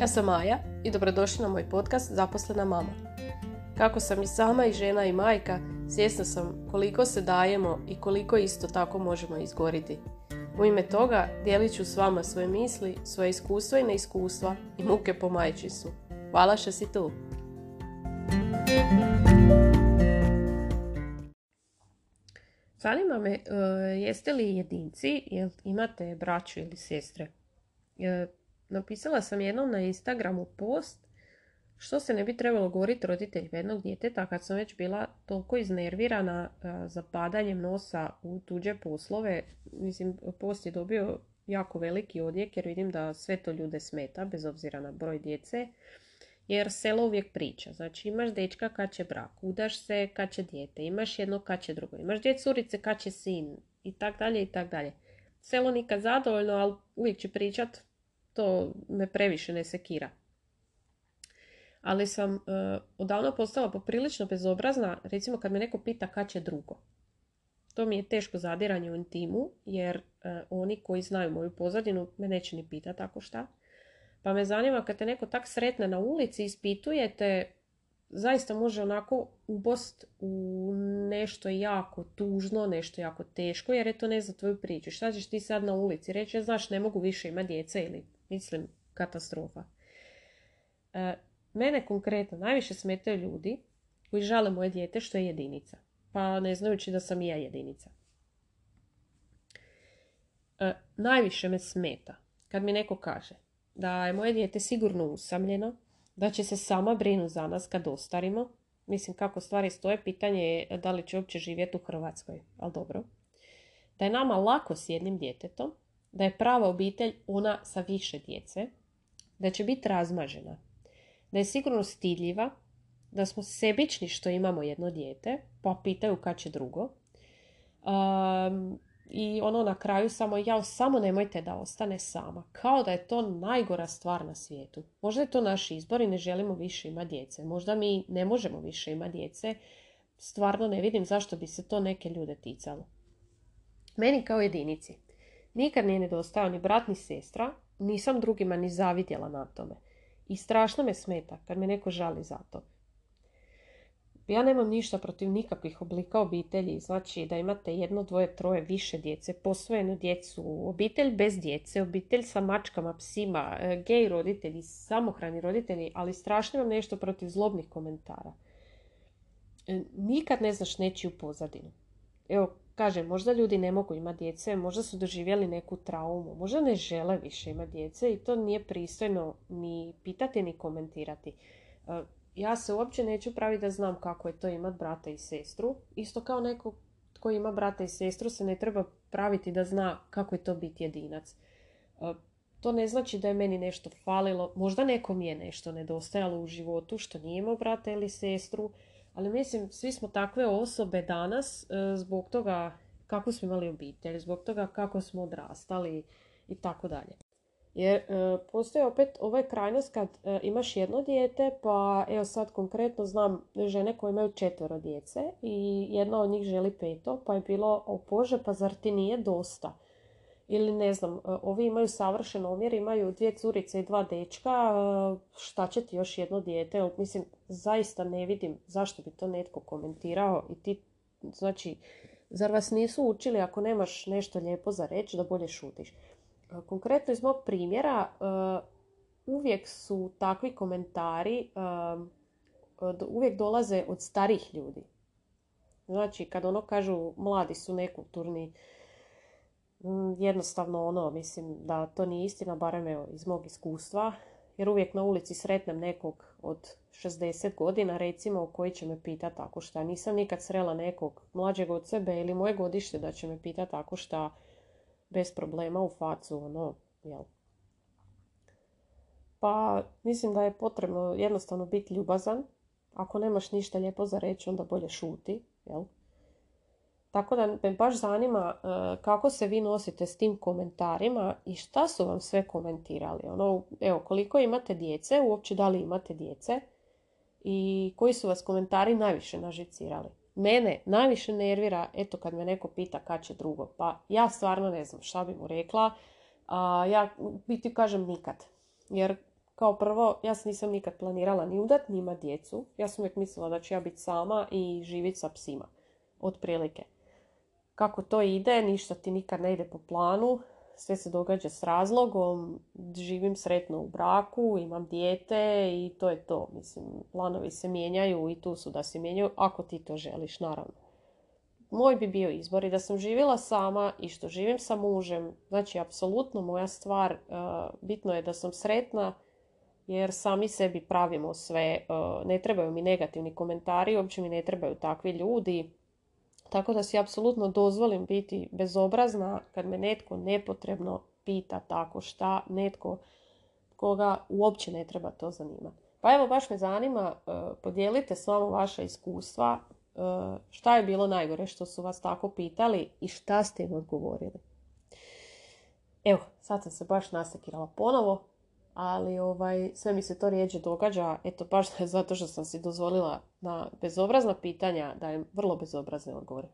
Ja sam Maja i dobrodošli na moj podcast Zaposlena mama. Kako sam i sama i žena i majka, svjesna sam koliko se dajemo i koliko isto tako možemo izgoriti. U ime toga dijelit ću s vama svoje misli, svoje iskustva i neiskustva i muke po majčinstvu. Hvala što si tu! Zanima me, e, jeste li jedinci, jel imate braću ili sestre? Napisala sam jednom na Instagramu post što se ne bi trebalo govoriti roditeljima jednog djeteta kad sam već bila toliko iznervirana e, za padanjem nosa u tuđe poslove. Mislim, post je dobio jako veliki odjek jer vidim da sve to ljude smeta, bez obzira na broj djece. Jer selo uvijek priča. Znači imaš dečka kad će brak, udaš se kad će dijete, imaš jedno kad će drugo, imaš dvije curice kad će sin i tak dalje i tak dalje. Selo nikad zadovoljno, ali uvijek će pričat, to me previše ne sekira. Ali sam uh, odavno postala poprilično bezobrazna, recimo kad me neko pita kad će drugo. To mi je teško zadiranje u intimu, jer uh, oni koji znaju moju pozadinu me neće ni pitati tako šta. Pa me zanima kad te neko tak sretne na ulici, ispitujete, zaista može onako ubost u nešto jako tužno, nešto jako teško, jer je to ne za tvoju priču. Šta ćeš ti sad na ulici reći? Znaš, ne mogu više imati djece ili, mislim, katastrofa. E, mene konkretno najviše smetaju ljudi koji žale moje dijete što je jedinica. Pa ne znajući da sam i ja jedinica. E, najviše me smeta kad mi neko kaže da je moje dijete sigurno usamljeno, da će se sama brinu za nas kad ostarimo. Mislim, kako stvari stoje, pitanje je da li će uopće živjeti u Hrvatskoj, ali dobro. Da je nama lako s jednim djetetom, da je prava obitelj ona sa više djece, da će biti razmažena, da je sigurno stidljiva, da smo sebični što imamo jedno dijete, pa pitaju kad će drugo. Um, i ono na kraju samo ja samo nemojte da ostane sama. Kao da je to najgora stvar na svijetu. Možda je to naš izbor i ne želimo više imati djece. Možda mi ne možemo više imati djece. Stvarno ne vidim zašto bi se to neke ljude ticalo. Meni kao jedinici. Nikad nije nedostajao ni brat ni sestra. Nisam drugima ni zavidjela na tome. I strašno me smeta kad me neko žali za to. Ja nemam ništa protiv nikakvih oblika obitelji, znači da imate jedno, dvoje, troje, više djece, posvojenu djecu, obitelj bez djece, obitelj sa mačkama, psima, e, gej roditelji, samohrani roditelji, ali strašno imam nešto protiv zlobnih komentara. E, nikad ne znaš nečiju pozadinu. Evo, kažem, možda ljudi ne mogu imati djece, možda su doživjeli neku traumu, možda ne žele više imati djece i to nije pristojno ni pitati ni komentirati. Ja se uopće neću praviti da znam kako je to imat brata i sestru. Isto kao neko tko ima brata i sestru se ne treba praviti da zna kako je to biti jedinac. E, to ne znači da je meni nešto falilo. Možda nekom je nešto nedostajalo u životu što nije imao brata ili sestru. Ali mislim, svi smo takve osobe danas e, zbog toga kako smo imali obitelj, zbog toga kako smo odrastali i tako dalje. Jer e, postoji opet ovaj krajnost kad e, imaš jedno dijete, pa evo sad konkretno znam žene koje imaju četvero djece i jedna od njih želi peto, pa je bilo, o Bože, pa zar ti nije dosta? Ili ne znam, e, ovi imaju savršen omjer, imaju dvije curice i dva dečka, šta će ti još jedno dijete? Mislim, zaista ne vidim zašto bi to netko komentirao i ti, znači, zar vas nisu učili ako nemaš nešto lijepo za reći da bolje šutiš? Konkretno iz mog primjera, e, uvijek su takvi komentari, e, uvijek dolaze od starih ljudi. Znači, kad ono kažu mladi su nekulturni, jednostavno ono, mislim da to nije istina, barem evo, iz mog iskustva, jer uvijek na ulici sretnem nekog od 60 godina, recimo, koji će me pitati tako šta. Nisam nikad srela nekog mlađeg od sebe ili moje godište da će me pitati tako šta bez problema u facu, ono, jel. Pa mislim da je potrebno jednostavno biti ljubazan. Ako nemaš ništa lijepo za reći, onda bolje šuti, jel. Tako da me baš zanima e, kako se vi nosite s tim komentarima i šta su vam sve komentirali. Ono, evo, koliko imate djece, uopće da li imate djece i koji su vas komentari najviše nažicirali. Mene najviše nervira, eto kad me neko pita kad će drugo, pa ja stvarno ne znam šta bi mu rekla. A, ja biti kažem nikad. Jer kao prvo, ja se nisam nikad planirala ni udat, ni imat djecu. Ja sam uvijek mislila da ću ja biti sama i živjeti sa psima. Otprilike. Kako to ide, ništa ti nikad ne ide po planu. Sve se događa s razlogom. Živim sretno u braku, imam dijete i to je to. Mislim, planovi se mijenjaju i tu su da se mijenjaju ako ti to želiš, naravno. Moj bi bio izbor i da sam živjela sama i što živim sa mužem. Znači, apsolutno moja stvar. Uh, bitno je da sam sretna jer sami sebi pravimo sve, e, ne trebaju mi negativni komentari, uopće mi ne trebaju takvi ljudi. Tako da si apsolutno dozvolim biti bezobrazna kad me netko nepotrebno pita tako šta, netko koga uopće ne treba to zanimati. Pa evo, baš me zanima, e, podijelite s vama vaša iskustva, e, šta je bilo najgore što su vas tako pitali i šta ste im odgovorili. Evo, sad sam se baš nasekirala ponovo, ali ovaj, sve mi se to rijeđe događa, eto baš zato što sam si dozvolila na bezobrazna pitanja da je vrlo bezobrazne odgovore.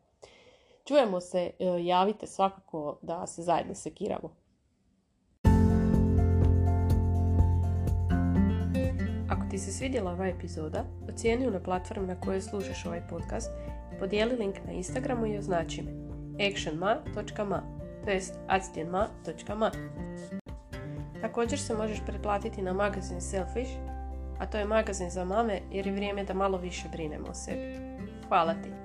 Čujemo se, e, javite svakako da se zajedno sekiramo. Ako ti se svidjela ova epizoda, ocijeni na platformi na kojoj slušaš ovaj podcast i podijeli link na Instagramu i označi me actionma.ma to jest actionma.ma Također se možeš pretplatiti na magazin Selfish, a to je magazin za mame jer je vrijeme da malo više brinemo o sebi. Hvala ti!